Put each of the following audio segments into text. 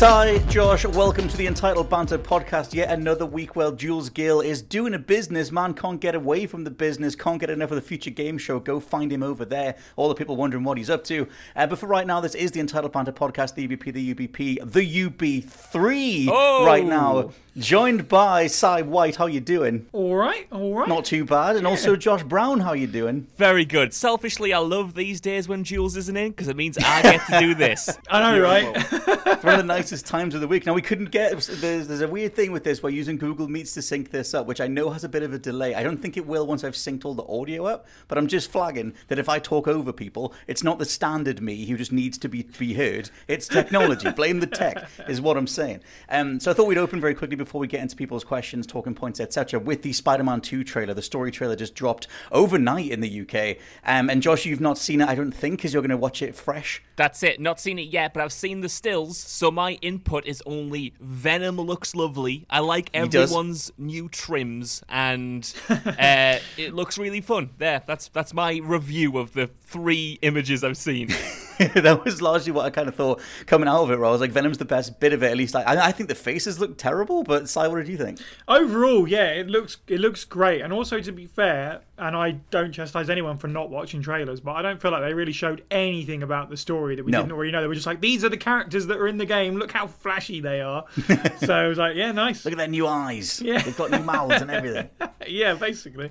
Hi, Josh. Welcome to the Untitled Banter podcast. Yet another week where Jules Gill is doing a business. Man can't get away from the business, can't get enough of the future game show. Go find him over there. All the people wondering what he's up to. Uh, but for right now, this is the Untitled Banter podcast, the UBP, the UBP, the UB3 Oh. right now. Joined by Cy White. How you doing? All right, all right. Not too bad. And also Josh Brown. How you doing? Very good. Selfishly, I love these days when Jules isn't in because it means I get to do this. I know, right? It's one of the nicest times of the week. Now we couldn't get. There's, there's a weird thing with this. We're using Google Meets to sync this up, which I know has a bit of a delay. I don't think it will once I've synced all the audio up. But I'm just flagging that if I talk over people, it's not the standard me who just needs to be be heard. It's technology. Blame the tech is what I'm saying. Um, so I thought we'd open very quickly before we get into people's questions, talking points, etc. With the Spider-Man 2 trailer, the story trailer just dropped overnight in the UK. Um, and Josh, you've not seen it, I don't think, because you're going to watch it fresh. That's it. Not seen it yet, but I've seen the stills, so my input is only Venom looks lovely. I like everyone's new trims, and uh, it looks really fun. There, that's that's my review of the three images I've seen. that was largely what I kind of thought coming out of it. Where I was like, Venom's the best bit of it. At least I, I think the faces look terrible. But Si, what did you think? Overall, yeah, it looks it looks great. And also, to be fair, and I don't chastise anyone for not watching trailers, but I don't feel like they really showed anything about the story that we No. didn't already know. They were just like, these are the characters that are in the game. Look how flashy they are. so I was like, yeah, nice. Look at their new eyes. Yeah. They've got new mouths and everything. Yeah, basically.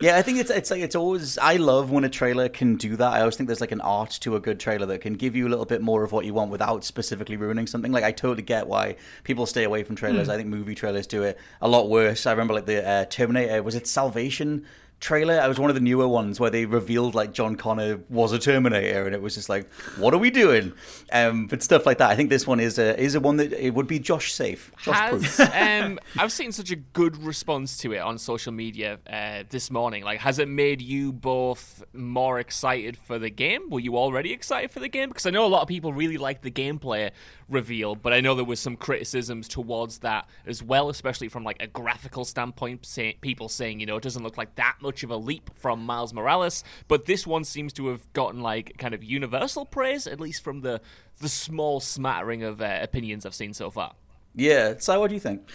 Yeah, I think it's it's like it's always I love when a trailer can do that. I always think there's like an art to a good trailer that can give you a little bit more of what you want without specifically ruining something. Like I totally get why people stay away from trailers. I think movie trailers do it a lot worse. I remember like the uh, Terminator was it Salvation trailer? It was one of the newer ones where they revealed like John Connor was a Terminator, and it was just like, what are we doing? Um, but stuff like that. I think this one is a is a one that it would be Josh safe. Josh. Has um, I've seen such a good response to it on social media uh, this morning. Like, has it made you both more excited for the game? Were you already excited for the game? Because I know a lot of people really liked the gameplay reveal, but I know there was some criticisms towards that as well, especially from like a graphical standpoint. Say, people saying, you know, it doesn't look like that much of a leap from Miles Morales, but this one seems to have gotten like kind of universal praise, at least from the the small smattering of uh, opinions I've seen so far. Yeah. So what do you think?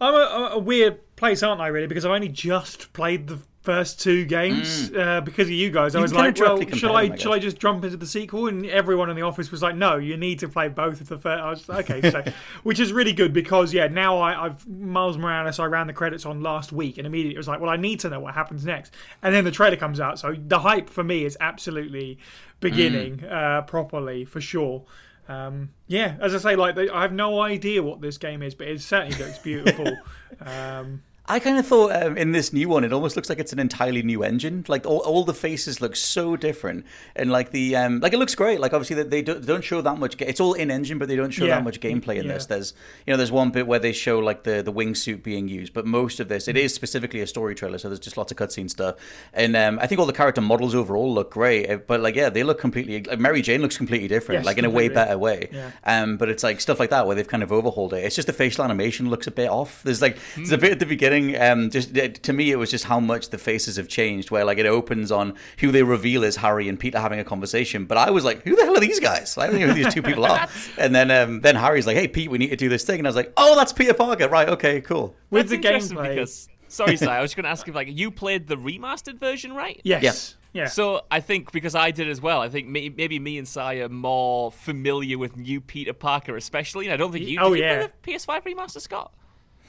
I'm a, a weird place, aren't I? Really, because I've only just played the first two games uh, because of you guys. I You was like, well, should I, them, I shall I just jump into the sequel? And everyone in the office was like, no, you need to play both of the first. I was like, okay, so which is really good because yeah, now I, I've Miles Morales. I ran the credits on last week, and immediately it was like, well, I need to know what happens next. And then the trailer comes out, so the hype for me is absolutely beginning Mm. uh, properly for sure. Um, yeah, as I say, like I have no idea what this game is, but it certainly looks beautiful. um, I kind of thought um, in this new one, it almost looks like it's an entirely new engine. Like all, all the faces look so different, and like the um, like it looks great. Like obviously they, they don't, don't show that much. Ga- it's all in engine, but they don't show Yeah. that much gameplay in Yeah. this. There's you know there's one bit where they show like the the wingsuit being used, but most of this it is specifically a story trailer, so there's just lots of cutscene stuff. And um, I think all the character models overall look great, uh, but like yeah, they look completely. Like Mary Jane looks completely different, Yes, like in a way better way. Yeah. Um, but it's like stuff like that where they've kind of overhauled it. It's just the facial animation looks a bit off. There's like there's a bit at the beginning. Um, just to me, it was just how much the faces have changed. Where like it opens on who they reveal is Harry and Peter having a conversation, but I was like, who the hell are these guys? I don't know who these two people are. and then um, then Harry's like, hey Pete, we need to do this thing, and I was like, oh, that's Peter Parker, right? Okay, cool. with the interesting gameplay. Because, sorry, Si, I was just going to ask if like you played the remastered version, right? yes, yeah. So I think because I did as well, I think may- maybe me and Si are more familiar with new Peter Parker, especially. And I don't think you. Oh, did you yeah. play the PS5 remaster, Scott.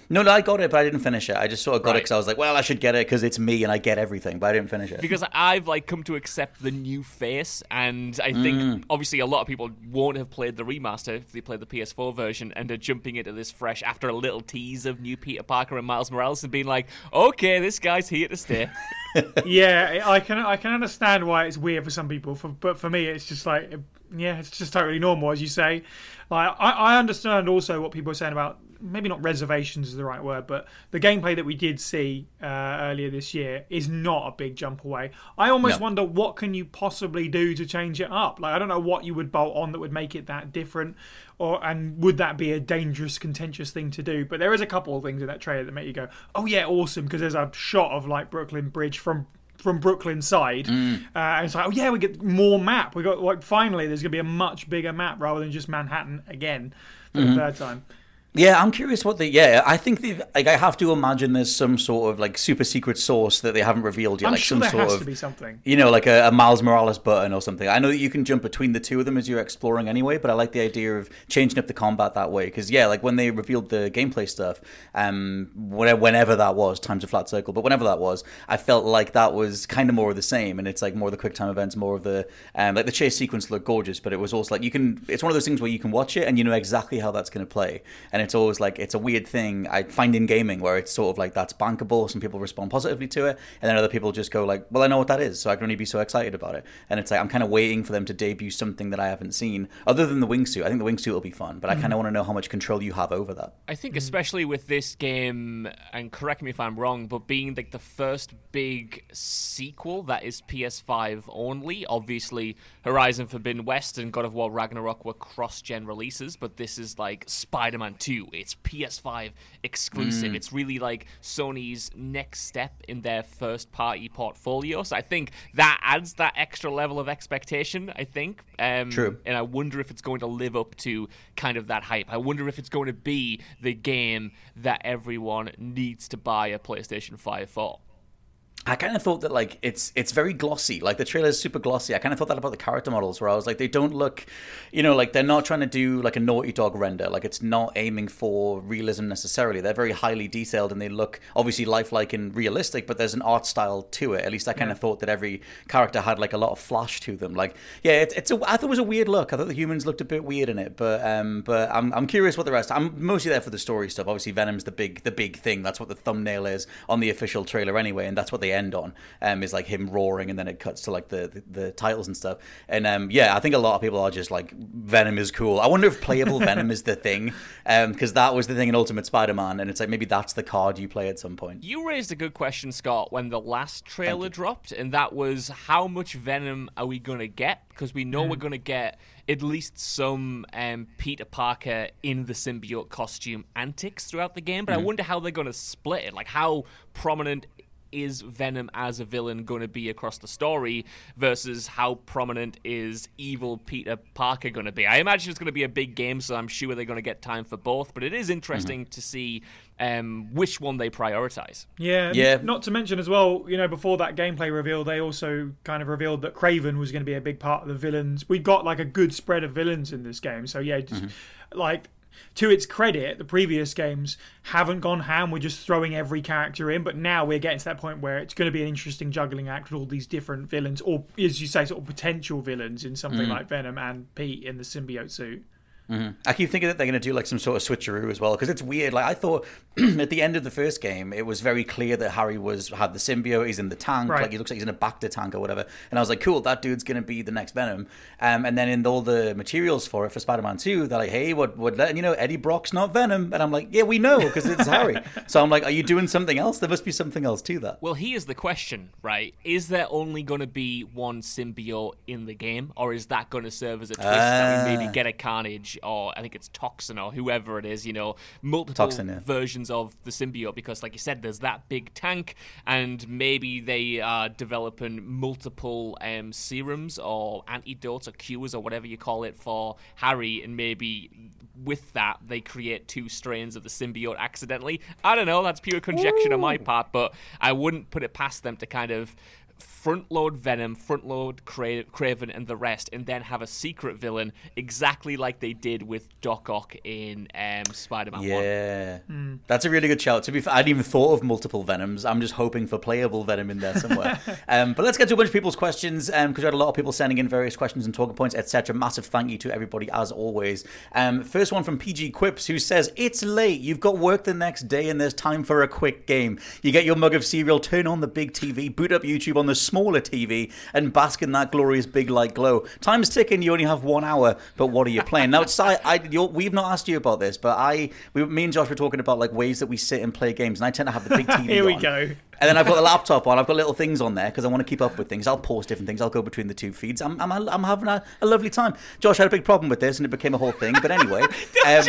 No, no, I got it, but I didn't finish it. I just sort of got it because I was like, well, I should get it because it's me and I get everything, but I didn't finish it. because I've like come to accept the new face, and I think Mm. obviously a lot of people won't have played the remaster if they played the PS4 version, and are jumping into this fresh after a little tease of new Peter Parker and Miles Morales, and being like, okay, this guy's here to stay. yeah, I can I can understand why it's weird for some people, for, but for me, it's just like yeah, it's just totally normal, as you say. Like I, I understand also what people are saying about maybe not reservations is the right word, but the gameplay that we did see uh, earlier this year is not a big jump away. I almost No. wonder what can you possibly do to change it up. Like I don't know what you would bolt on that would make it that different, or and would that be a dangerous, contentious thing to do? But there is a couple of things in that trailer that make you go, oh yeah, awesome, because there's a shot of like Brooklyn Bridge from from Brooklyn side, uh, and it's like, oh yeah, we get more map. We got like finally, there's gonna be a much bigger map rather than just Manhattan again for the third time. Yeah, I'm curious what the yeah. I think they like. I have to imagine there's some sort of like super secret source that they haven't revealed yet. I'm like sure some there sort has of to be something. you know, like a, a Miles Morales button or something. I know that you can jump between the two of them as you're exploring anyway, but I like the idea of changing up the combat that way. Because yeah, like when they revealed the gameplay stuff, um, whenever, whenever that was, times a flat circle, but whenever that was, I felt like that was kind of more of the same, and it's like more of the quick time events, more of the um, like the chase sequence looked gorgeous, but it was also like you can. It's one of those things where you can watch it and you know exactly how that's going to play, and it's always like it's a weird thing I find in gaming where it's sort of like that's bankable. Some people respond positively to it, and then other people just go like, "Well, I know what that is, so I can only be so excited about it." And it's like I'm kind of waiting for them to debut something that I haven't seen, other than the wingsuit. I think the wingsuit will be fun, but I kind of mm. want to know how much control you have over that. I think mm. especially with this game, and correct me if I'm wrong, but being like the first big sequel that is PS5 only. Obviously, Horizon Forbidden West and God of War Ragnarok were cross-gen releases, but this is like Spider-Man 2. It's PS5 exclusive. It's really like Sony's next step in their first-party portfolio. So I think that adds that extra level of expectation. I think. Um, True. and I wonder if it's going to live up to kind of that hype. I wonder if it's going to be the game that everyone needs to buy a PlayStation 5 for. I kind of thought that like it's it's very glossy. Like the trailer is super glossy. I kind of thought that about the character models, where I was like, they don't look, you know, like they're not trying to do like a Naughty Dog render. Like it's not aiming for realism necessarily. They're very highly detailed and they look obviously lifelike and realistic, but there's an art style to it. At least I kind of thought that every character had like a lot of flash to them. Like yeah, it's it's a I thought it was a weird look. I thought the humans looked a bit weird in it, but um, but I'm I'm curious what the rest. I'm mostly there for the story stuff. Obviously, Venom's the big the big thing. That's what the thumbnail is on the official trailer anyway, and that's what they end on. Um, is like him roaring, and then it cuts to like the the, the titles and stuff. And um, yeah, I think a lot of people are just like Venom is cool. I wonder if playable Venom is the thing, um, because that was the thing in Ultimate Spider-Man, and it's like maybe that's the card you play at some point. You raised a good question, Scott, when the last trailer dropped, and that was how much Venom are we going to get? Because we know we're going to get at least some um, Peter Parker in the symbiote costume antics throughout the game, but I wonder how they're going to split it. Like, how prominent is Venom as a villain going to be across the story versus how prominent is evil Peter Parker going to be? I imagine it's going to be a big game, so I'm sure they're going to get time for both, but it is interesting to see um, which one they prioritize. Yeah, Yeah. Not to mention as well, you know, before that gameplay reveal, they also kind of revealed that Kraven was going to be a big part of the villains. We got like a good spread of villains in this game, so yeah, just like to its credit, the previous games haven't gone ham. We're just throwing every character in, but now we're getting to that point where it's going to be an interesting juggling act with all these different villains, or as you say, sort of potential villains in something mm. like Venom and Pete in the symbiote suit. I keep thinking that they're going to do like some sort of switcheroo as well because it's weird. Like I thought at the end of the first game, it was very clear that Harry was had the symbiote. He's in the tank. Right. Like he looks like he's in a Bacta tank or whatever. And I was like, cool, that dude's going to be the next Venom. Um, and then in all the materials for it for Spider-Man Two, they're like, hey, what, what? letting You know, Eddie Brock's not Venom. And I'm like, yeah, we know because it's Harry. So I'm like, are you doing something else? There must be something else to that. Well, here's the question, right? Is there only going to be one symbiote in the game, or is that going to serve as a twist that we maybe get a Carnage, or I think it's Toxin, or whoever it is, you know, multiple Toxin, yeah. versions of the symbiote? Because, like you said, there's that big tank, and maybe they are developing multiple um, serums or antidotes or cures or whatever you call it for Harry, and maybe with that they create two strains of the symbiote accidentally. I don't know. That's pure conjecture on my part, but I wouldn't put it past them to kind of front load Venom, front load Cra- Kraven, and the rest, and then have a secret villain exactly like they did with Doc Ock in um, Spider-Man One. Yeah, that's a really good shout. To be fair, I hadn't even thought of multiple Venoms. I'm just hoping for playable Venom in there somewhere. um, but let's get to a bunch of people's questions because we had a lot of people sending in various questions and talking points, etc. Massive thank you to everybody as always. Um, first one from PG Quips who says it's late. You've got work the next day and there's time for a quick game. You get your mug of cereal, turn on the big TV, boot up YouTube on the smaller TV, and bask in that glorious big light glow. Time's ticking. You only have one hour, but what are you playing now? It's I, we've not asked you about this, but I, we, me and Josh were talking about like ways that we sit and play games, and I tend to have the big TV. Here we on. go. And then I've got the laptop on. I've got little things on there because I want to keep up with things. I'll pause different things. I'll go between the two feeds. I'm, I'm, I'm having a, a lovely time. Josh had a big problem with this, and it became a whole thing. But anyway, um,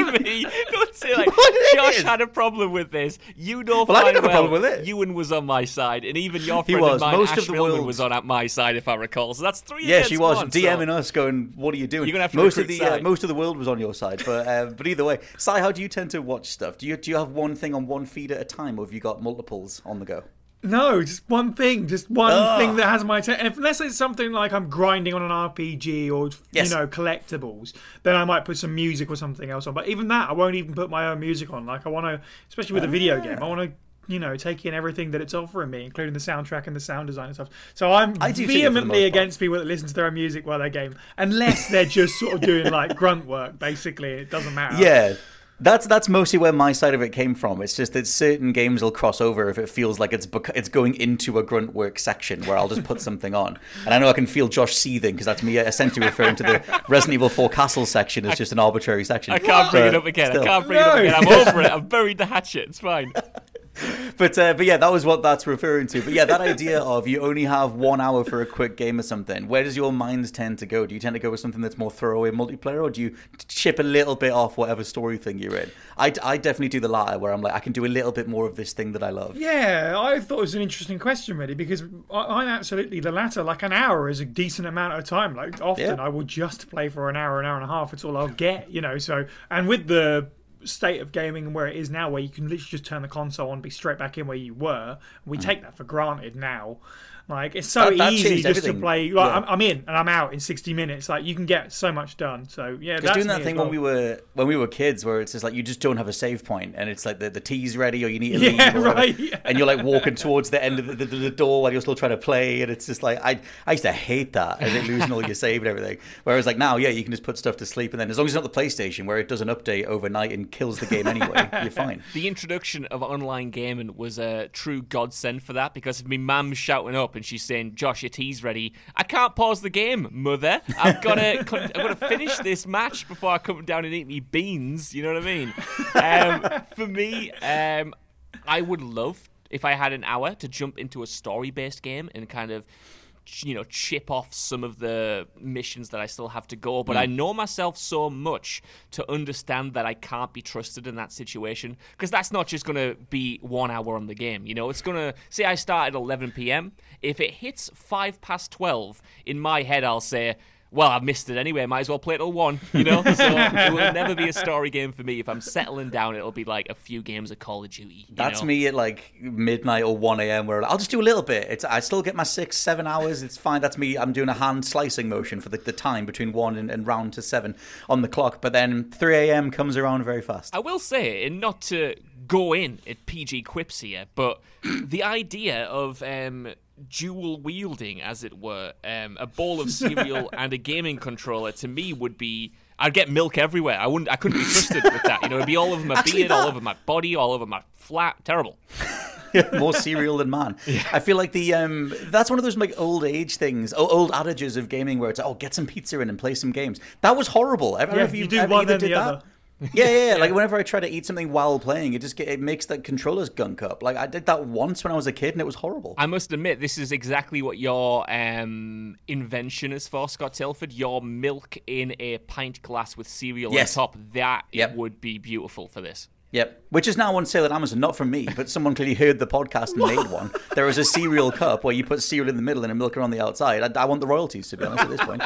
on me. Don't say like Josh is? had a problem with this. You know Well, I didn't have a problem with it. Ewan was on my side, and even your He friend was. of mine, Most Ash of the Millman, world- was on at my side, if I recall. So that's three. yeah, she was one, DMing so- us, going, "What are you doing?" You're gonna have to most of the uh, most of the world was on your side, but uh, but either way, Si, how do you tend to watch stuff? Do you do you have one thing on one feed at a time, or have you got multiples on the go? No, just one thing, just one Ugh. thing that has my attention. Unless it's something like I'm grinding on an RPG or Yes. you know collectibles, then I might put some music or something else on. But even that, I won't even put my own music on. Like I want to, especially with a video ah. game, I want to. You know, take in everything that it's offering me, including the soundtrack and the sound design and stuff. So I'm I do too, for the vehemently against people that listen to their own music while they're game, unless they're just sort of doing like grunt work. Basically, it doesn't matter. Yeah. That's that's mostly where my side of it came from. It's just that certain games will cross over if it feels like it's bec- it's going into a grunt work section where I'll just put something on. And I know I can feel Josh seething because that's me essentially referring to the Resident Evil 4 Castle section as just an arbitrary section. I can't bring it up again. still. I can't bring it up again. I'm over it. I've buried the hatchet. It's fine. But uh, but yeah, that was what that's referring to. But yeah, that idea of you only have one hour for a quick game or something. Where does your mind tend to go? Do you tend to go with something that's more throwaway multiplayer, or do you chip a little bit off whatever story thing you're in? I, I definitely do the latter, where I'm like, I can do a little bit more of this thing that I love. Yeah, I thought it was an interesting question, really, because I- I'm absolutely the latter. Like an hour is a decent amount of time. Like often, Yeah. I will just play for an hour, an hour and a half. It's all I'll get, you know. So, and with the state of gaming and where it is now, where you can literally just turn the console on, and be straight back in where you were, we mm. take that for granted now. Like it's so. That- that easy just everything. to play. Like Yeah. I'm, I'm in and I'm out in 60 minutes. Like you can get so much done. So yeah, Because that's doing that thing well. when we were when we were kids, where it's just like you just don't have a save point, and it's like the, the tea's ready or you need to leave, Yeah, or whatever, right, yeah. and you're like walking towards the end of the, the, the door while you're still trying to play, and it's just like I I used to hate that, and it losing all your save and everything. Whereas like now, yeah, you can just put stuff to sleep, and then as long as it's not the PlayStation where it does an update overnight and kills the game anyway, you're fine. The introduction of online gaming was a true godsend for that because if my mum's shouting up and she's saying, "Josh, your tea's ready," I can't pause the game, mother. I've got to, I've got to finish this match before I come down and eat me beans. You know what I mean? Um, for me, um, I would love if I had an hour to jump into a story-based game and kind of you know chip off some of the missions that I still have to go but hmm. I know myself so much to understand that I can't be trusted in that situation because that's not just going to be 1 hour on the game you know it's going to say I start at 11 p.m. if it hits 5 past 12 in my head I'll say well, I've missed it anyway. Might as well play it till one, you know. So it will never be a story game for me. If I'm settling down, it'll be like a few games of Call of Duty. you That's know? me at like midnight or 1 a.m. where I'll just do a little bit. It's I still get my six, seven hours. It's fine. That's me. I'm doing a hand slicing motion for the, the time between 1 and, and round to 7 on the clock. But then 3 a.m. comes around very fast. I will say, and not to go in at PG quips here, but the idea of um, dual wielding, as it were, um, a bowl of cereal and a gaming controller, to me would be. I'd get milk everywhere. I wouldn't. I couldn't be trusted with that. You know, it'd be all over my Actually, beard, all over my body, all over my flat. Terrible. more cereal than man. I feel like the um that's one of those like old age things, o- old adages of gaming where it's oh get some pizza in and play some games. That was horrible. I don't know if you you, do ever one either then did the that. other. Yeah, yeah, yeah. Like whenever I try to eat something while playing, it just get, it makes the controllers gunk up. Like I did that once when I was a kid, and it was horrible. I must admit, this is exactly what your um, invention is for, Scott Tailford. Your milk in a pint glass with cereal Yes. on top. That Yep. would be beautiful for this. Yep. Which is now on sale at Amazon, not from me, but someone clearly heard the podcast and made one. There is a cereal cup where you put cereal in the middle and a milker on the outside. I, I want the royalties, to be honest, at this point.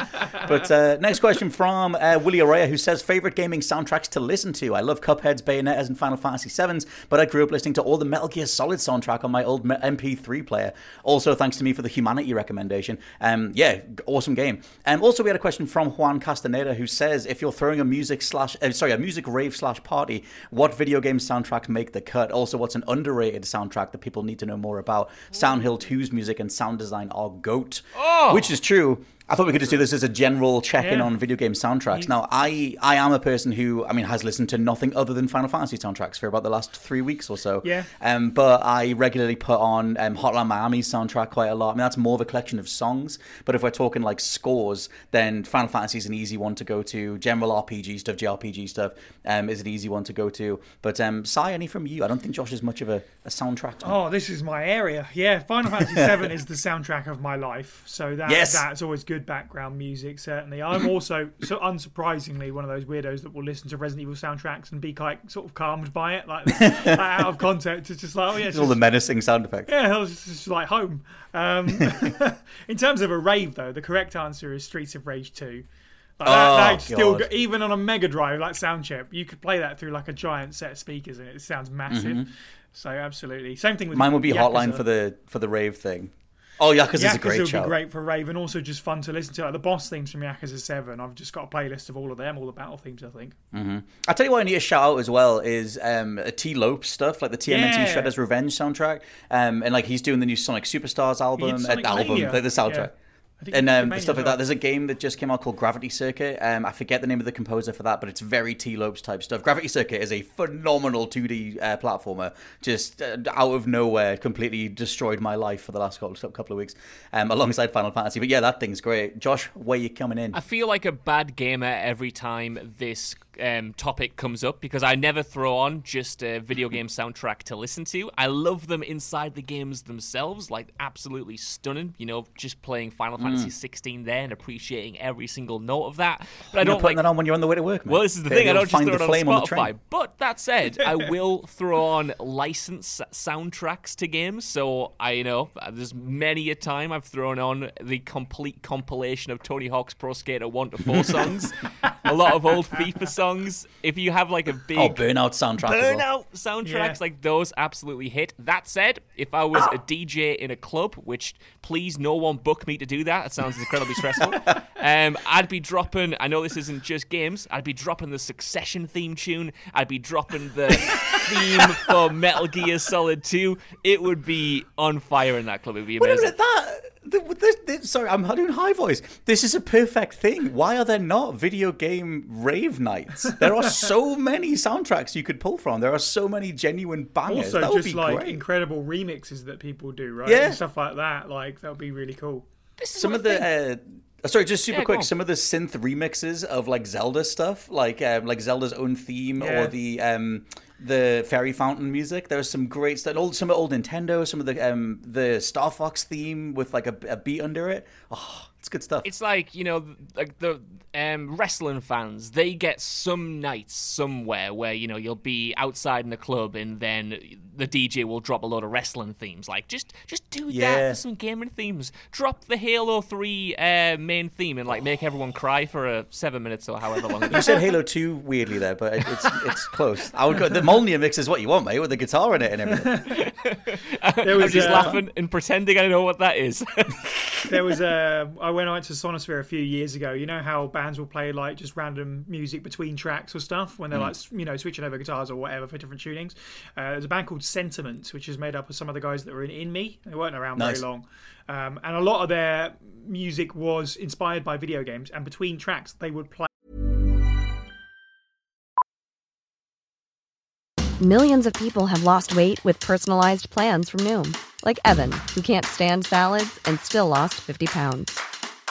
But uh, next question from uh, Willie Araya, who says, Favorite gaming soundtracks to listen to? I love Cupheads, Bayonetta's, and Final Fantasy 7s, but I grew up listening to all the Metal Gear Solid soundtrack on my old MP3 player. Also, thanks to me for the Humanity recommendation. Um, yeah, awesome game. Um, also, we had a question from Juan Castaneda, who says, If you're throwing a music slash, uh, sorry, a music rave slash party, what video game soundtracks make the cut? Also, what's an underrated soundtrack that people need to know more about? Silent Hill 2's music and sound design are GOAT. Oh. Which is true. I thought we could just do this as a general check-in Yeah. on video game soundtracks. Now, I I am a person who, I mean, has listened to nothing other than Final Fantasy soundtracks for about the last three weeks or so. Yeah. Um, but I regularly put on um, Hotline Miami's soundtrack quite a lot. I mean, that's more of a collection of songs. But if we're talking like scores, then Final Fantasy is an easy one to go to. General RPG stuff, JRPG stuff, um, is an easy one to go to. But um, Sai, any from you? I don't think Josh is much of a, a soundtrack. Oh, this is my area. Yeah, Final Fantasy VII is the soundtrack of my life, so that Yes. that's always good background music. Certainly, I'm also so unsurprisingly one of those weirdos that will listen to Resident Evil soundtracks and be like sort of calmed by it, like, like out of context. It's just like, oh yeah, it's all the menacing sound effects. yeah, it's just like home. Um, in terms of a rave, though, the correct answer is Streets of Rage 2. Like, that, Oh, still, God. go- even on a Mega Drive, like sound chip, you could play that through like a giant set of speakers, and it sounds massive. So absolutely, same thing with Mm-hmm. Mine would be Yakuza. Hotline for the for the rave thing. Oh, Yakuza's Yakuza a great would show. be great for rave, and also just fun to listen to. Like the boss themes from Yakuza Seven, I've just got a playlist of all of them, all the battle themes. I think. I tell you what, I need to shout out as well is um, Tee Lopes stuff like the TMNT Yeah. Shredder's Revenge soundtrack, um, and like he's doing the new Sonic Superstars album, uh, album, like the soundtrack. Yeah. I think And um, stuff like well. that. There's a game that just came out called Gravity Circuit. Um, I forget the name of the composer for that, but it's very Tee Lopes type stuff. Gravity Circuit is a phenomenal 2D uh, platformer, just uh, out of nowhere, completely destroyed my life for the last couple, couple of weeks, um, alongside Final Fantasy. But yeah, that thing's great. Josh, where you coming in? I feel like a bad gamer every time this um, topic comes up because I never throw on just a video game soundtrack to listen to. I love them inside the games themselves, like absolutely stunning. You know, just playing Final Fantasy 16 there and appreciating every single note of that. But I don't put like. that on when you're on the way to work. Well, this is the thing. I don't just find throw the it flame on on. Spotify. But that said, I will throw on licensed soundtracks to games. So I, you know, there's many a time I've thrown on the complete compilation of Tony Hawk's Pro Skater one to four songs, a lot of old FIFA songs. If you have like a big Oh, Burnout soundtrack. as well. Burnout soundtracks Yeah. like those absolutely hit. That said, if I was a DJ in a club, which please no one book me to do that, it sounds incredibly stressful. Um, I'd be dropping. I know this isn't just games. I'd be dropping the Succession theme tune. I'd be dropping the theme for Metal Gear Solid 2. It would be on fire in that club. It'd be Wait a amazing. minute, that. Th- This, this, sorry, I'm doing high voice. This is a perfect thing. Why are there not video game rave nights? There are so many soundtracks you could pull from. There are so many genuine bangers. Also, that would just be like great. incredible remixes that people do, right? Yeah. And stuff like that. Like that would be really cool. This is some of the uh, sorry, just super Yeah, quick. Some of the synth remixes of like Zelda stuff, like um, like Zelda's own theme Yeah. or the um, the fairy fountain music. There's some great stuff. Old some old Nintendo, some of the um, the Star Fox theme with like a, a beat under it. Oh, it's good stuff. it's like you know like the um, wrestling fans they get some nights somewhere where you know you'll be outside in the club and then the dj will drop a load of wrestling themes like just just do that for some gaming themes drop the halo 3 uh, main theme and like make everyone cry for uh, seven minutes or however long You said Halo 2 weirdly there, but it's it's close. I would go, the Mjolnir mix is what you want, mate, with the guitar in it and everything. There i'm was just uh, laughing and pretending i know what that is there was a I when I went to Sonisphere a few years ago. You know how bands will play like just random music between tracks or stuff when they're like you know switching over guitars or whatever for different tunings. Uh, there's a band called Sentiment, which is made up of some of the guys that were in InMe. They weren't around Nice. very long, um, and a lot of their music was inspired by video games. And between tracks, they would play. Millions of people have lost weight with personalized plans from Noom, like Evan, who can't stand salads and still lost 50 pounds.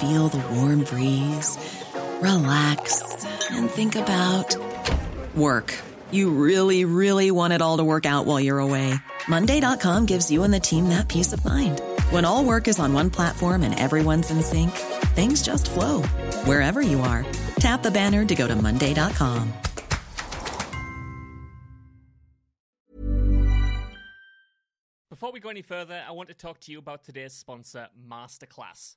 feel the warm breeze, relax, and think about work. You really, really want it all to work out while you're away. Monday.com gives you and the team that peace of mind. When all work is on one platform and everyone's in sync, things just flow wherever you are. Tap the banner to go to Monday.com. Before we go any further, I want to talk to you about today's sponsor, Masterclass.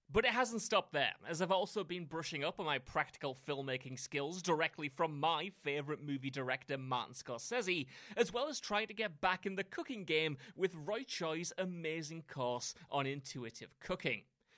But it hasn't stopped there, as I've also been brushing up on my practical filmmaking skills directly from my favourite movie director Martin Scorsese, as well as trying to get back in the cooking game with Roy Choi's amazing course on intuitive cooking.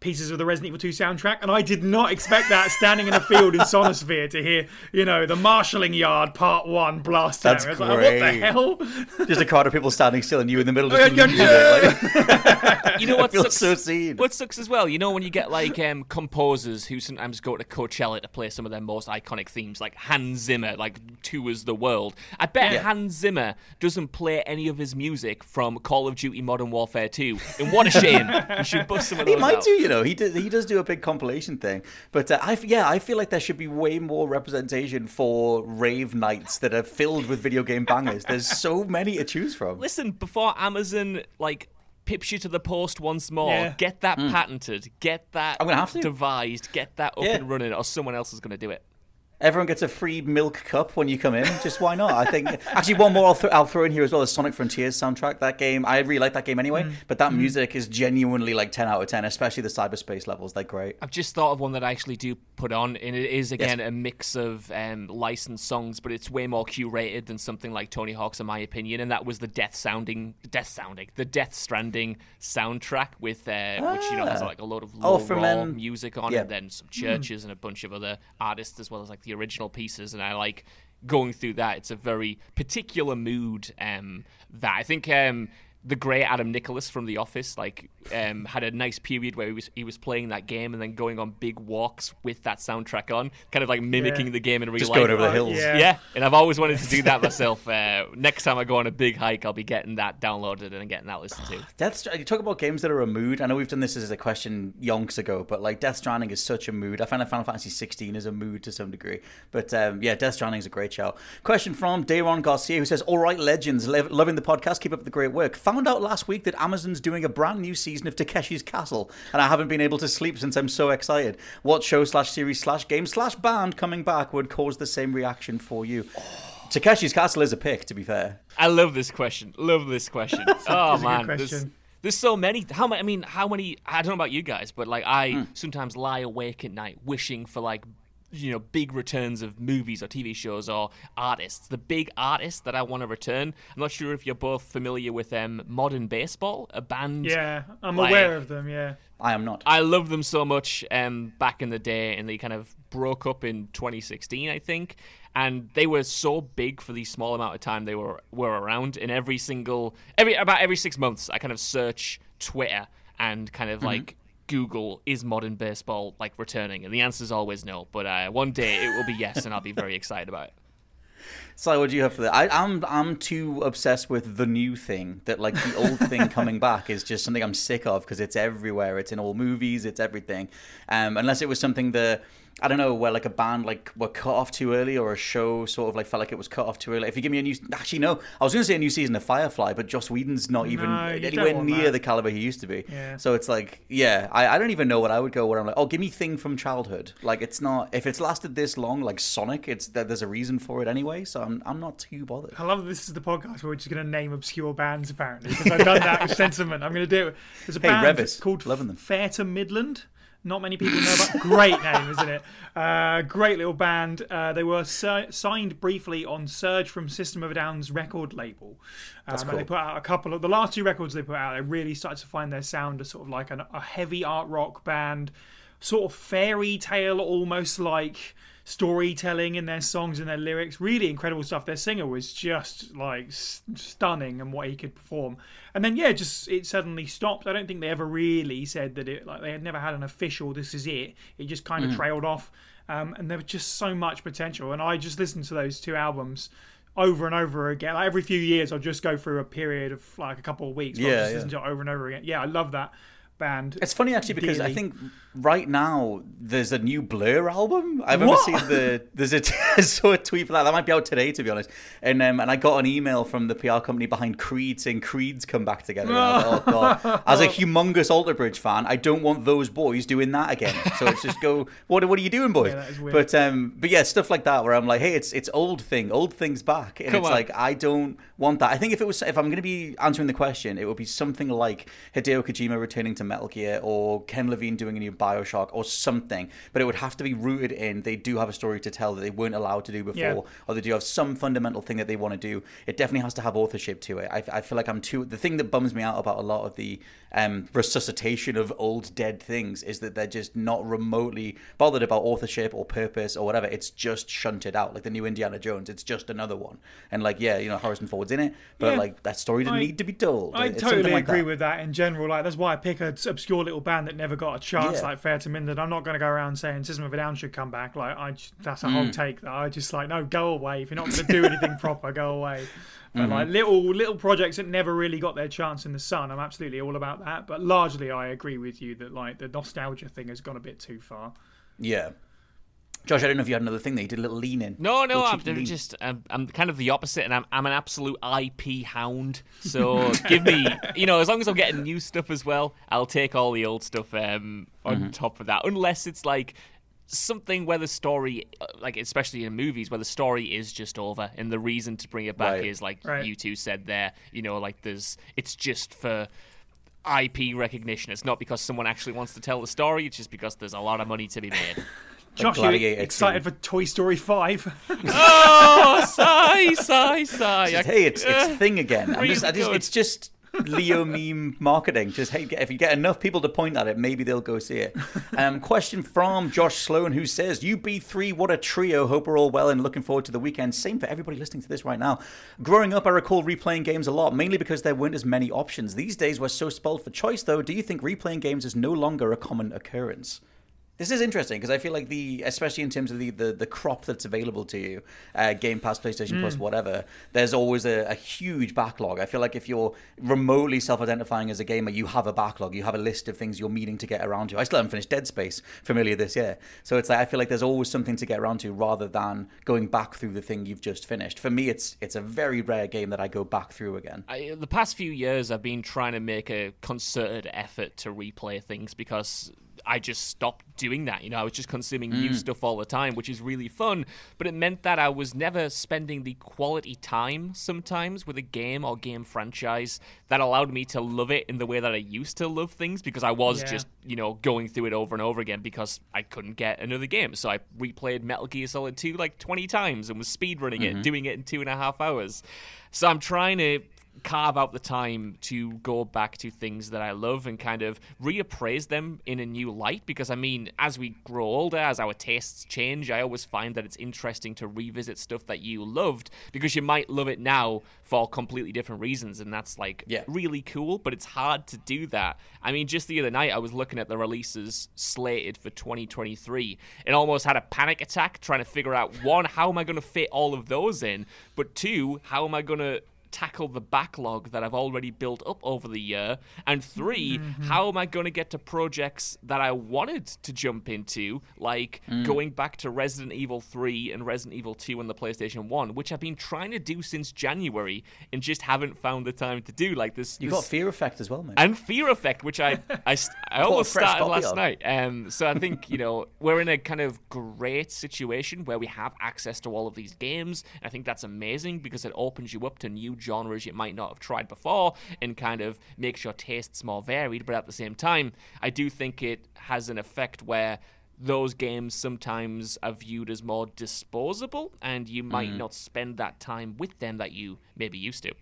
pieces of the Resident Evil 2 soundtrack, and I did not expect that standing in a field in Sonisphere to hear, you know, the marshalling yard part one blast That's out. I great. Like, what the hell? Just a crowd of people standing still and you in the middle just losing it. Like, You know what sucks? so seen. What sucks as well, you know, when you get like um, composers who sometimes go to Coachella to play some of their most iconic themes, like Hans Zimmer, like tours the world. I bet Yeah. Hans Zimmer doesn't play any of his music from Call of Duty Modern Warfare 2. And what a shame! you should bust some of those He might out. do, you know. He does, he does do a big compilation thing, but uh, I f- yeah, I feel like there should be way more representation for rave nights that are filled with video game bangers. There's so many to choose from. Listen, before Amazon like pips you to the post once more, Yeah. get that patented, get that. I'm gonna have to. devised, get that up Yeah. and running, or someone else is going to do it. Everyone gets a free milk cup when you come in. Just why not? I think actually one more I'll, th- I'll throw in here as well. The Sonic Frontiers soundtrack. That game I really like that game anyway. Mm. But that music is genuinely like ten out of ten, especially the cyberspace levels. They're great. I've just thought of one that I actually do put on, and it is again a mix of um, licensed songs, but it's way more curated than something like Tony Hawk's, in my opinion. And that was the Death Sounding, Death Sounding, the Death Stranding soundtrack with uh, which you know has like a lot of Oh, Low Roar um, music on, yeah. and then some CHVRCHES and a bunch of other artists as well as like the original pieces. And I like going through that. It's a very particular mood um, that I think. Um, the great Adam Nicholas from The Office, like, um, had a nice period where he was he was playing that game and then going on big walks with that soundtrack on, kind of like mimicking Yeah. the game in real Just life. going over the hills. yeah. Yeah, and I've always wanted to do that myself. Uh, next time I go on a big hike, I'll be getting that downloaded and getting that listened to. Death. Str- You talk about games that are a mood. I know we've done this as a question yonks ago, but like Death Stranding is such a mood. I find that Final Fantasy 16 is a mood to some degree. But um, yeah, Death Stranding is a great show. Question from Dayron Garcia who says, "All right, legends, lo- loving the podcast. Keep up the great work. Found out last week that Amazon's doing a brand new season of Takeshi's Castle, and I haven't been able to sleep since I'm so excited. What show slash series slash game slash band coming back would cause the same reaction for you?" Takeshi's Castle is a pick, to be fair. I love this question. Love this question. oh It's a good man, there's, question. there's so many. How many? I mean, how many? I don't know about you guys, but like I Hmm. sometimes lie awake at night wishing for like you know big returns of movies or TV shows or artists. The big artists that I want to return. I'm not sure if you're both familiar with um, Modern Baseball, a band. Yeah, I'm like- aware of them. Yeah. I am not. I love them so much um, back in the day, and they kind of broke up in 2016, I think. and they were so big for the small amount of time they were were around. In every single every about every six months, I kind of search Twitter and kind of like Google is modern baseball like returning, and the answer is always no. But uh, one day it will be yes, and I'll be very excited about it. So what do you have for that? I, I'm I'm too obsessed with the new thing that like the old thing coming back is just something I'm sick of because it's everywhere. It's in all movies. It's everything. Um, unless it was something that I don't know where like a band like were cut off too early or a show sort of like felt like it was cut off too early. If you give me a new, actually no, I was going to say a new season of Firefly, but Joss Whedon's not even No, anywhere near that. the caliber he used to be. Yeah. So it's like, yeah, I, I don't even know what I would go where I'm like, oh, give me thing from childhood. Like it's not if it's lasted this long, like Sonic, it's that there's a reason for it anyway. So I'm I'm not too bothered. I love that this is the podcast where we're just going to name obscure bands, apparently, because I've done that with sentiment. I'm going to do it. There's a Hey, band Revis, called loving them. Fair to Midland. Not many people know about. Great name, isn't it? Uh, great little band. Uh, they were si- signed briefly on Serj from System of a Down's record label. Um, and cool. they put out a couple of the last two records they put out. They really started to find their sound as sort of like an, a heavy art rock band, sort of fairy tale, almost like storytelling in their songs and their lyrics. Really incredible stuff. Their singer was just like s- stunning and what he could perform. And then yeah, just it suddenly stopped. I don't think they ever really said that it like they had never had an official. This is it. It just kind of trailed off. Um, and there was just so much potential. And I just listened to those two albums over and over again. Like every few years, I'll just go through a period of like a couple of weeks. where I'll Yeah, just yeah. listen to it over and over again. Yeah, I love that band. It's funny actually because I think right now there's a new Blur album. I've ever What? seen the there's a I saw a tweet for that. That might be out today to be honest. And um, and I got an email from the PR company behind Creed saying Creed's come back together. And I was like, oh god! As a humongous Alter Bridge fan, I don't want those boys doing that again. So it's just go. What what are you doing, boys? Yeah, that is weird. But um, but yeah, stuff like that where I'm like, hey, it's it's old thing, old things back, and Come it's on. like I don't want that. I think if it was if I'm going to be answering the question, it would be something like Hideo Kojima returning to Metal Gear or Ken Levine doing a new BioShock or something. But it would have to be rooted in they do have a story to tell that they weren't allowed to do before, Yeah. or they do have some fundamental thing that they want to do. It definitely has to have authorship to it. I, I feel like I'm too. The thing that bums me out about a lot of the um, resuscitation of old dead things is that they're just not remotely bothered about authorship or purpose or whatever. It's just shunted out, like the new Indiana Jones. It's just another one. And like, yeah, you know, Harrison Ford's in it, but Yeah. like that story didn't I- need to be told. I It's totally like agree that. with that in general. Like that's why I pick a obscure little band that never got a chance, Yeah. like Fair to Midland. I'm not going to go around saying System of a Down should come back. Like I, just, that's a Mm. whole take that I just like. No, go away. If you're not going to do anything proper, go away. But Mm-hmm. like little little projects that never really got their chance in the sun, I'm absolutely all about that. But largely, I agree with you that like the nostalgia thing has gone a bit too far. Yeah. Josh, I don't know if you had another thing there. You did a little lean in. No, no, I'm lean. just I'm, I'm kind of the opposite, and I'm I'm an absolute IP hound. So give me, you know, as long as I'm getting new stuff as well, I'll take all the old stuff um, on Mm-hmm. top of that. Unless it's like something where the story, uh, like especially in movies, where the story is just over, and the reason to bring it back Right. is like Right. you two said there. You know, like there's it's just for. IP recognition. It's not because someone actually wants to tell the story. It's just because there's a lot of money to be made. Josh, you excited two. for Toy Story Five? oh, sigh, sigh, sigh. Just, hey, it's it's thing again. I'm just, I just, it's just Leo meme marketing. Just hey, if you get enough people to point at it, maybe they'll go see it. Um, question from Josh Sloan who says, "You "UB3, what a trio! Hope we're all well and looking forward to the weekend. Same for everybody listening to this right now. Growing up, I recall replaying games a lot, mainly because there weren't as many options. These days, we're so spoiled for choice. Though, do you think replaying games is no longer a common occurrence?" This is interesting because I feel like the, especially in terms of the, the, the crop that's available to you, uh, Game Pass, PlayStation Plus, whatever. There's always a, a huge backlog. I feel like if you're remotely self-identifying as a gamer, you have a backlog. You have a list of things you're meaning to get around to. I still haven't finished Dead Space familiar this year, so it's like I feel like there's always something to get around to rather than going back through the thing you've just finished. For me, it's it's a very rare game that I go back through again. I, the past few years, I've been trying to make a concerted effort to replay things because I just stopped doing that. You know, I was just consuming new mm. stuff all the time, which is really fun. But it meant that I was never spending the quality time sometimes with a game or game franchise that allowed me to love it in the way that I used to love things because I was Yeah. just, you know, going through it over and over again because I couldn't get another game. So I replayed Metal Gear Solid 2 like 20 times and was speedrunning it, mm-hmm. doing it in two and a half hours. So I'm trying to carve out the time to go back to things that I love and kind of reappraise them in a new light. Because I mean, as we grow older, as our tastes change, I always find that it's interesting to revisit stuff that you loved because you might love it now for completely different reasons, and that's like Yeah. really cool. But it's hard to do that. I mean, just the other night, I was looking at the releases slated for 2023 and almost had a panic attack trying to figure out one, how am I going to fit all of those in, but two, how am I going to tackle the backlog that I've already built up over the year? And 3 how am I going to get to projects that I wanted to jump into, like going back to Resident Evil 3 and Resident Evil 2 on the PlayStation 1, which I've been trying to do since January and just haven't found the time to do. Like this, You this got Fear Effect as well, mate. and Fear Effect, which I I, I almost started last of. night. Um, so I think you know we're in a kind of great situation where we have access to all of these games. I think that's amazing because it opens you up to new genres you might not have tried before, and kind of makes your tastes more varied. But at the same time, I do think it has an effect where those games sometimes are viewed as more disposable, and you might Mm. not spend that time with them that you maybe used to.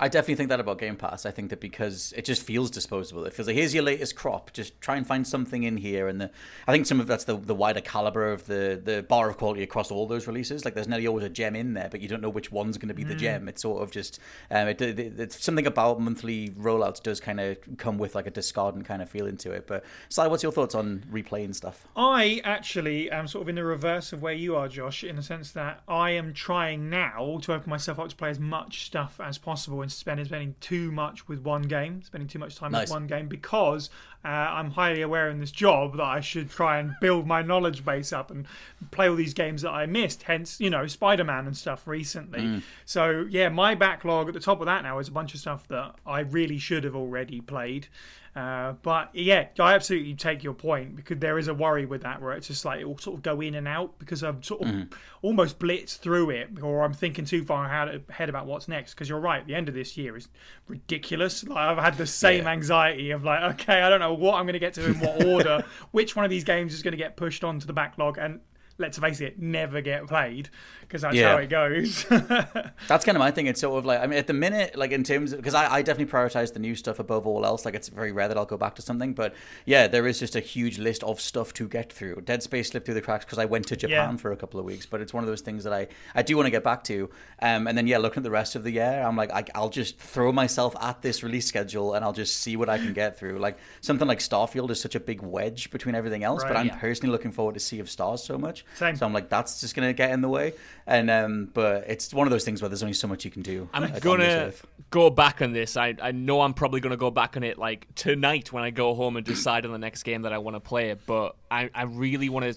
I definitely think that about Game Pass. I think that because it just feels disposable. It feels like here's your latest crop. Just try and find something in here. And the, I think some of that's the, the wider caliber of the, the bar of quality across all those releases. Like there's nearly always a gem in there, but you don't know which one's going to be the gem. It's sort of just um, it, it, it's something about monthly rollouts does kind of come with like a discardant kind of feeling to it. But Psy, what's your thoughts on replaying stuff? I actually am sort of in the reverse of where you are, Josh, in the sense that I am trying now to open myself up to play as much stuff as possible instead of spending too much with one game, spending too much time Nice. with one game, because uh, I'm highly aware in this job that I should try and build my knowledge base up and play all these games that I missed. Hence, you know, Spider Man and stuff recently. So yeah, my backlog at the top of that now is a bunch of stuff that I really should have already played. Uh, but yeah, I absolutely take your point because there is a worry with that where it's just like it will sort of go in and out because I'm sort of almost blitzed through it or I'm thinking too far ahead ahead about what's next. Because you're right, the end of this year is ridiculous. Like I've had the same Yeah. anxiety of like, okay, I don't know what I'm going to get to in what order, which one of these games is going to get pushed onto the backlog and. Let's face it, never get played because that's Yeah. how it goes. That's kind of my thing. It's sort of like I mean, at the minute, like in terms of, because I, I definitely prioritize the new stuff above all else. Like it's very rare that I'll go back to something, but yeah, there is just a huge list of stuff to get through. Dead Space slipped through the cracks because I went to Japan Yeah. for a couple of weeks, but it's one of those things that I I do want to get back to. Um, and then yeah, looking at the rest of the year, I'm like I, I'll just throw myself at this release schedule and I'll just see what I can get through. Like something like Starfield is such a big wedge between everything else, but I'm Yeah. personally looking forward to Sea of Stars so much. Same. So I'm like that's just gonna get in the way. And um, but it's one of those things where there's only so much you can do. I'm on gonna go back on this. I I know I'm probably gonna go back on it like tonight when I go home and decide on the next game that I want to play. But I I really want to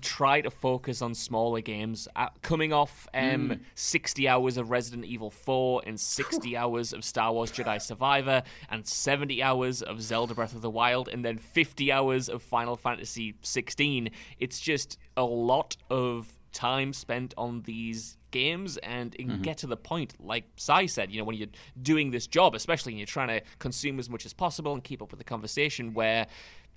try to focus on smaller games. Uh, coming off um 60 hours of Resident Evil 4 and 60 hours of Star Wars Jedi Survivor and 70 hours of Zelda Breath of the Wild and then 50 hours of Final Fantasy 16. It's just a lot of time spent on these games and it can get to the point like Psy said you know when you're doing this job especially and you're trying to consume as much as possible and keep up with the conversation where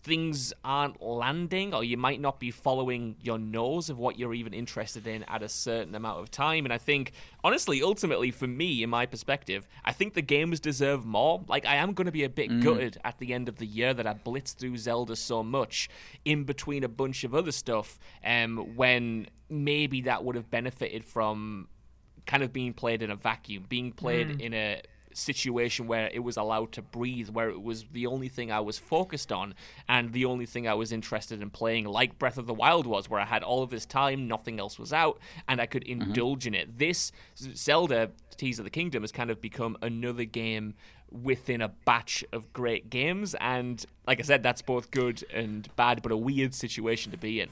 things aren't landing or you might not be following your nose of what you're even interested in at a certain amount of time. And i think honestly ultimately for me in my perspective i think the games deserve more. Like i am going to be a bit gutted at the end of the year that i blitzed through zelda so much in between a bunch of other stuff um, when maybe that would have benefited from kind of being played in a vacuum, being played in a situation where it was allowed to breathe, where it was the only thing I was focused on and the only thing I was interested in playing, like Breath of the Wild was, where I had all of this time, nothing else was out, and I could mm-hmm. indulge in it. This Zelda Tears of the Kingdom has kind of become another game within a batch of great games, and like I said, that's both good and bad, but a weird situation to be in.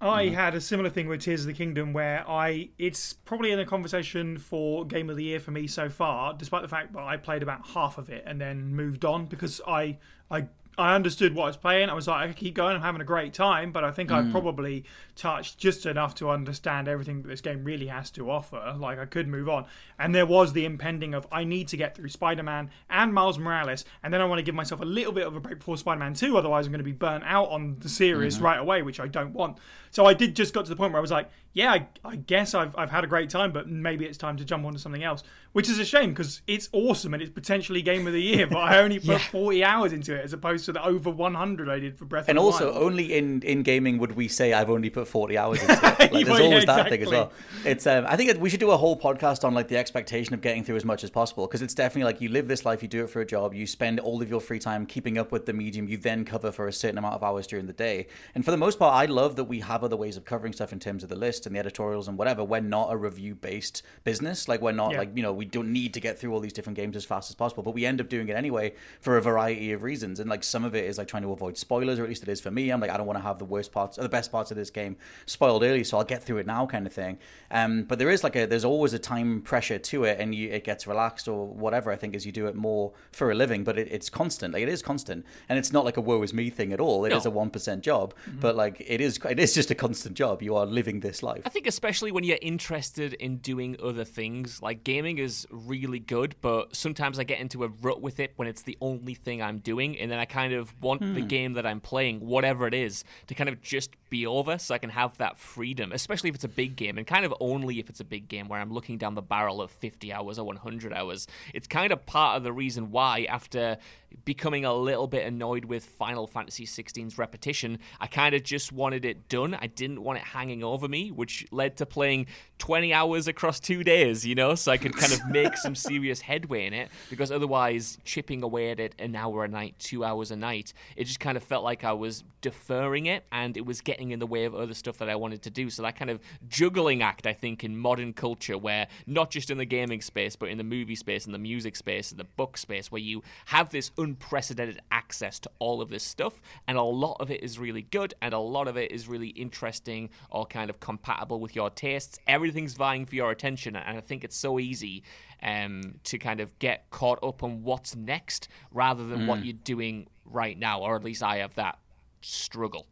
I mm. had a similar thing with Tears of the Kingdom where I it's probably in a conversation for game of the year for me so far, despite the fact that I played about half of it and then moved on because I I I understood what I was playing. I was like, I keep going. I'm having a great time, but I think Mm. I probably touched just enough to understand everything that this game really has to offer. Like I could move on, and there was the impending of I need to get through Spider-Man and Miles Morales, and then I want to give myself a little bit of a break before Spider-Man Two. Otherwise, I'm going to be burnt out on the series Mm-hmm. right away, which I don't want. So I did just got to the point where I was like, yeah, I, I guess I've I've had a great time, but maybe it's time to jump onto something else, which is a shame because it's awesome and it's potentially game of the year, but I only put 40 hours into it as opposed to the over 100 I did for Breath And of the also, Wild. only in, in gaming would we say I've only put forty hours into it. Like, there's Well, yeah, always that thing as well. It's um, I think we should do a whole podcast on like the expectation of getting through as much as possible because it's definitely like you live this life, you do it for a job, you spend all of your free time keeping up with the medium you then cover for a certain amount of hours during the day. And for the most part, I love that we have other ways of covering stuff in terms of the list and the editorials and whatever. We're not a review based business. Like we're not Yeah. like you know we don't need to get through all these different games as fast as possible, but we end up doing it anyway for a variety of reasons. And like some of it is like trying to avoid spoilers, or at least it is for me. I'm like I don't want to have the worst parts or the best parts of this game spoiled early, so I'll get through it now, kind of thing. Um, but there is like a there's always a time pressure to it, and you, it gets relaxed or whatever. I think as you do it more for a living, but it, it's constant. Like it is constant, and it's not like a woe is me thing at all. It is No. a one percent job, but like it is it is just a constant job. You are living this life. I think especially when you're interested in doing other things, like gaming is really good, but sometimes I get into a rut with it when it's the only thing I'm doing, and then I kind of want the hmm. game that I'm playing, whatever it is, to kind of just be over so I can have that freedom, especially if it's a big game, and kind of only if it's a big game where I'm looking down the barrel of 50 hours or 100 hours. It's kind of part of the reason why, after becoming a little bit annoyed with Final Fantasy 16's repetition, I kind of just wanted it done. I didn't want it hanging over me, which led to playing 20 hours across two days, you know, so I could kind of make some serious headway in it, because otherwise, chipping away at it an hour a night, two hours a night, it just kind of felt like I was deferring it and it was getting in the way of other stuff that I wanted to do. So that kind of juggling act, I think, in modern culture, where not just in the gaming space, but in the movie space, and the music space, and the book space, where you have this unprecedented access to all of this stuff, and a lot of it is really good, and a lot of it is really interesting or kind of compatible with your tastes. Everything's vying for your attention, and I think it's so easy um, to kind of get caught up on what's next rather than what you're doing right now, or at least I have that struggle.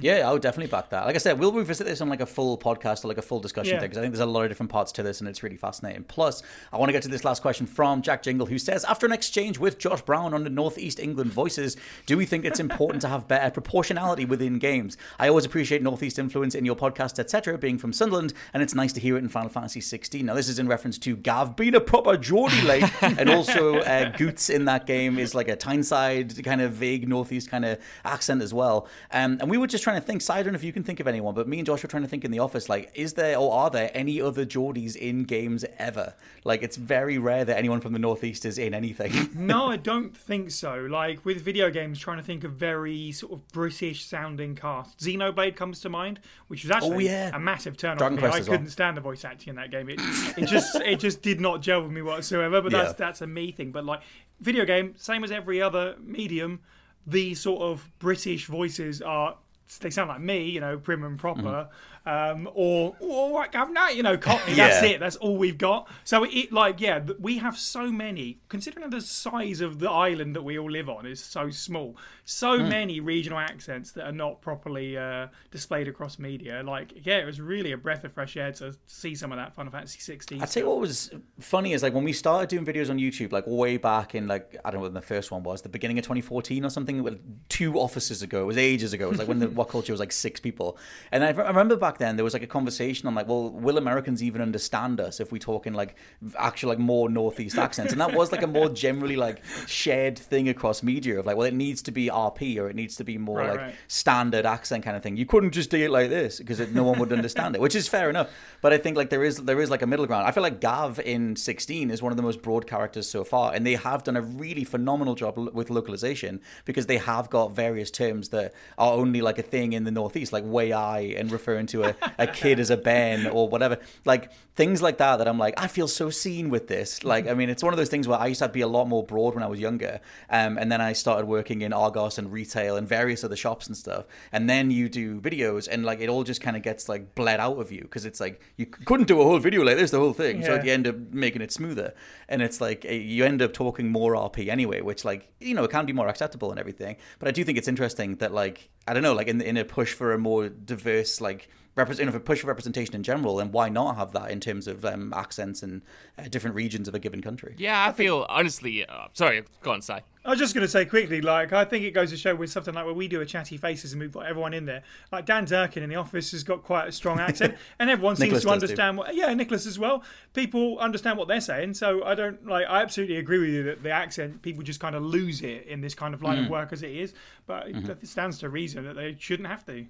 Yeah, I would definitely back that. Like I said, we'll revisit this on like a full podcast or like a full discussion Yeah. thing because I think there's a lot of different parts to this and it's really fascinating. Plus, I want to get to this last question from Jack Jingle who says, after an exchange with Josh Brown on the Northeast England Voices, do we think it's important to have better proportionality within games? I always appreciate Northeast influence in your podcast, etc., being from Sunderland, and it's nice to hear it in Final Fantasy 16. Now, this is in reference to Gav being a proper Geordie late, and also uh, Goots in that game is like a Tyneside kind of vague Northeast kind of accent as well. Um, and we were just trying to think, Psy, I don't know if you can think of anyone, but me and Josh were trying to think in the office, like, is there or are there any other Geordies in games ever? Like, it's very rare that anyone from the Northeast is in anything. no, I don't think so. Like with video games, trying to think of very sort of British sounding casts. Xenoblade comes to mind, which was oh, actually Oh, yeah. a massive turn off me. I well. couldn't stand the voice acting in that game. It, it just it just did not gel with me whatsoever. But that's Yeah. that's a me thing. But like video game, same as every other medium, the sort of British voices are they sound like me, you know, prim and mm. proper, um, or or what governor, you know, Cockney. That's Mm-hmm. It. That's all we've got. So it like yeah, we have so many. Considering the size of the island that we all live on is so small, so Hmm. many regional accents that are not properly uh, displayed across media. Like yeah, it was really a breath of fresh air to see some of that Final Fantasy 16. I'd say what was funny is like when we started doing videos on YouTube, like way back in like I don't know when the first one was, the beginning of 2014 or something, two offices ago. It was ages ago. It was like when the WhatCulture was like six people, and I, I remember back then there was like a conversation on like, well, will Americans even understand us if we talk in like actual like more northeast accents? And that was like a more generally like shared thing across media of like, well, it needs to be RP or it needs to be more Right, like right. standard accent kind of thing. You couldn't just do it like this because no one would understand it, which is fair enough. But I think like there is there is like a middle ground. I feel like Gav in 16 is one of the most broad characters so far, and they have done a really phenomenal job with localization because they have got various terms that are only like a thing in the northeast, like way I and referring to to a, a kid as a Ben or whatever. Like things like that that I'm like, I feel so seen with this. Like, I mean, it's one of those things where I used to be a lot more broad when I was younger. Um, and then I started working in Argos and retail and various other shops and stuff. And then you do videos and like it all just kind of gets like bled out of you because it's like you couldn't do a whole video like this, the whole thing. So you end up making it smoother. And it's like eh, you end up talking more RP anyway, which like, you know, it can be more acceptable and everything. But I do think it's interesting that like, I don't know, like in, in a push for a more diverse, like, represent if a push for representation in general, and why not have that in terms of um, accents and uh, different regions of a given country? Yeah, I feel honestly. Uh, sorry, go on, Psy. I was just going to say quickly, like I think it goes to show with something like when we do a chatty faces and we've got everyone in there. Like Dan Durkin in the office has got quite a strong accent, and everyone seems to understand what. Yeah, Nicholas as well. People understand what they're saying, so I don't like. I absolutely agree with you that the accent people just kind of lose it in this kind of line of work as it is. But it it stands to reason that they shouldn't have to.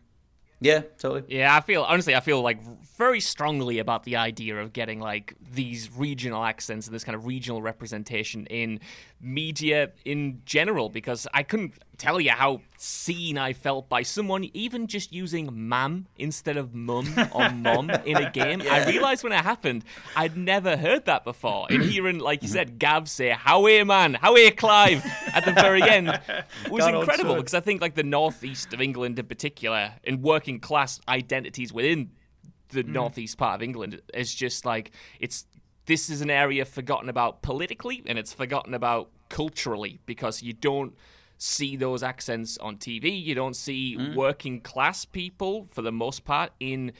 Yeah, totally. Yeah, I feel honestly, I feel like very strongly about the idea of getting like these regional accents and this kind of regional representation in media in general because I couldn't tell you how seen I felt by someone even just using mam instead of mum or mom in a game. I realized when it happened, I'd never heard that before. And hearing, like you said, Gav say, How are man? How are Clive? at the very end was incredible because I think like the northeast of England in particular and working class identities within the northeast part of England is just like it's this is an area forgotten about politically and it's forgotten about culturally because you don't see those accents on TV. You don't see mm. working class people for the most part in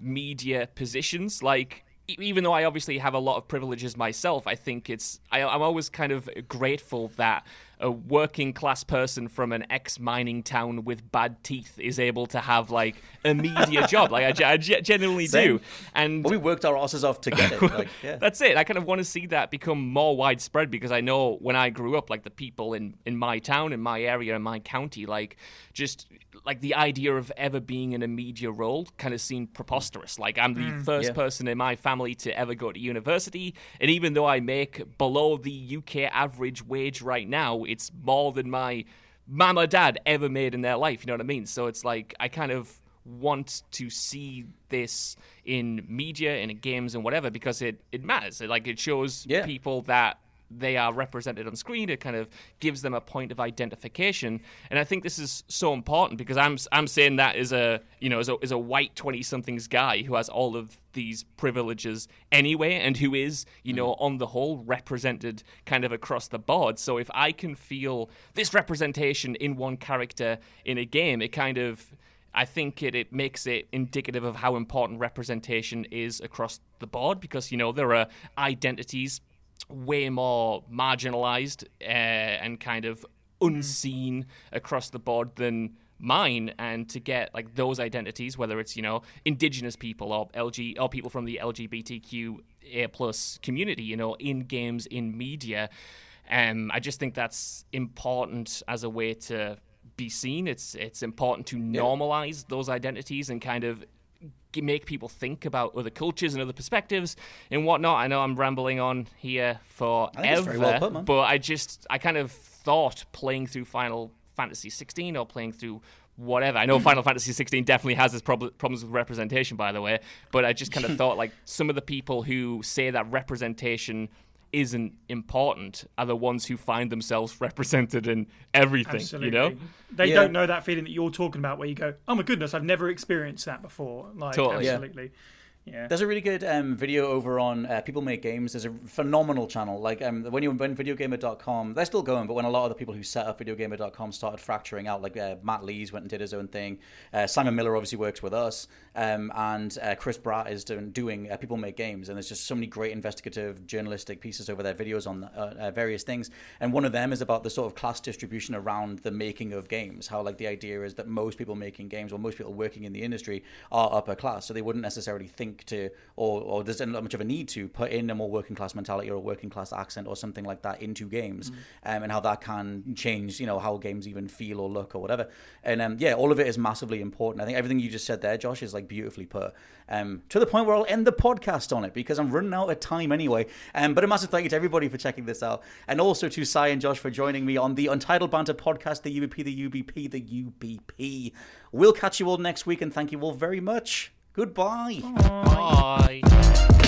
media positions like even though I obviously have a lot of privileges myself, I think it's I, I'm always kind of grateful that a working class person from an ex mining town with bad teeth is able to have like a media job. Like I, ge- I ge- genuinely do, and Well, we worked our asses off to get it. Like, yeah. that's it. I kind of want to see that become more widespread because I know when I grew up, like the people in, in my town, in my area, in my county, like just like the idea of ever being in a media role kind of seemed preposterous. Like I'm the mm, first Yeah. person in my family to ever go to university, and even though I make below the UK average wage right now, it's more than my mom or dad ever made in their life. You know what I mean? So it's like I kind of want to see this in media and in games and whatever because it, it matters. It, like it shows Yeah. people that they are represented on screen. It kind of gives them a point of identification, and I think this is so important because I'm I'm saying that as a you know as a as a white twenty somethings guy who has all of these privileges anyway, and who is you know mm. on the whole represented kind of across the board. So if I can feel this representation in one character in a game, it kind of I think it, it makes it indicative of how important representation is across the board because, you know, there are identities way more marginalized uh, and kind of unseen across the board than mine. And to get like those identities whether it's you know indigenous people or lg or people from the lgbtq plus community you know in games in media um, I just think that's important as a way to be seen. It's it's important to normalize those identities and kind of make people think about other cultures and other perspectives and whatnot. I know I'm rambling on here forever, well put, but I just I kind of thought playing through Final Fantasy 16 or playing through whatever. I know Final Fantasy 16 definitely has its prob- problems with representation, by the way, but I just kind of thought like some of the people who say that representation isn't important are the ones who find themselves represented in everything. Absolutely. You know, They Yeah. don't know that feeling that you're talking about where you go, oh my goodness, I've never experienced that before. Like, Totally. Absolutely. Yeah. There's a really good um, video over on uh, People Make Games. There's a phenomenal channel. Like um, when you when videogamer.com, they're still going, but when a lot of the people who set up videogamer.com started fracturing out, like uh, Matt Lees went and did his own thing. Uh, Simon Miller obviously works with us, um, and uh, Chris Bratt is doing, doing uh, People Make Games. And there's just so many great investigative journalistic pieces over their videos on uh, various things. And one of them is about the sort of class distribution around the making of games. How like the idea is that most people making games or most people working in the industry are upper class, so they wouldn't necessarily think to or or there's not much of a need to put in a more working class mentality or a working class accent or something like that into games, um, and how that can change you know how games even feel or look or whatever. And um, yeah, all of it is massively important. I think everything you just said there, Josh, is like beautifully put. Um, to the point where I'll end the podcast on it because I'm running out of time anyway. Um, but a massive thank you to everybody for checking this out, and also to Psy and Josh for joining me on the Untitled Banter podcast, the UBP, the UBP, the UBP. We'll catch you all next week, and thank you all very much. Goodbye. Bye. Hi,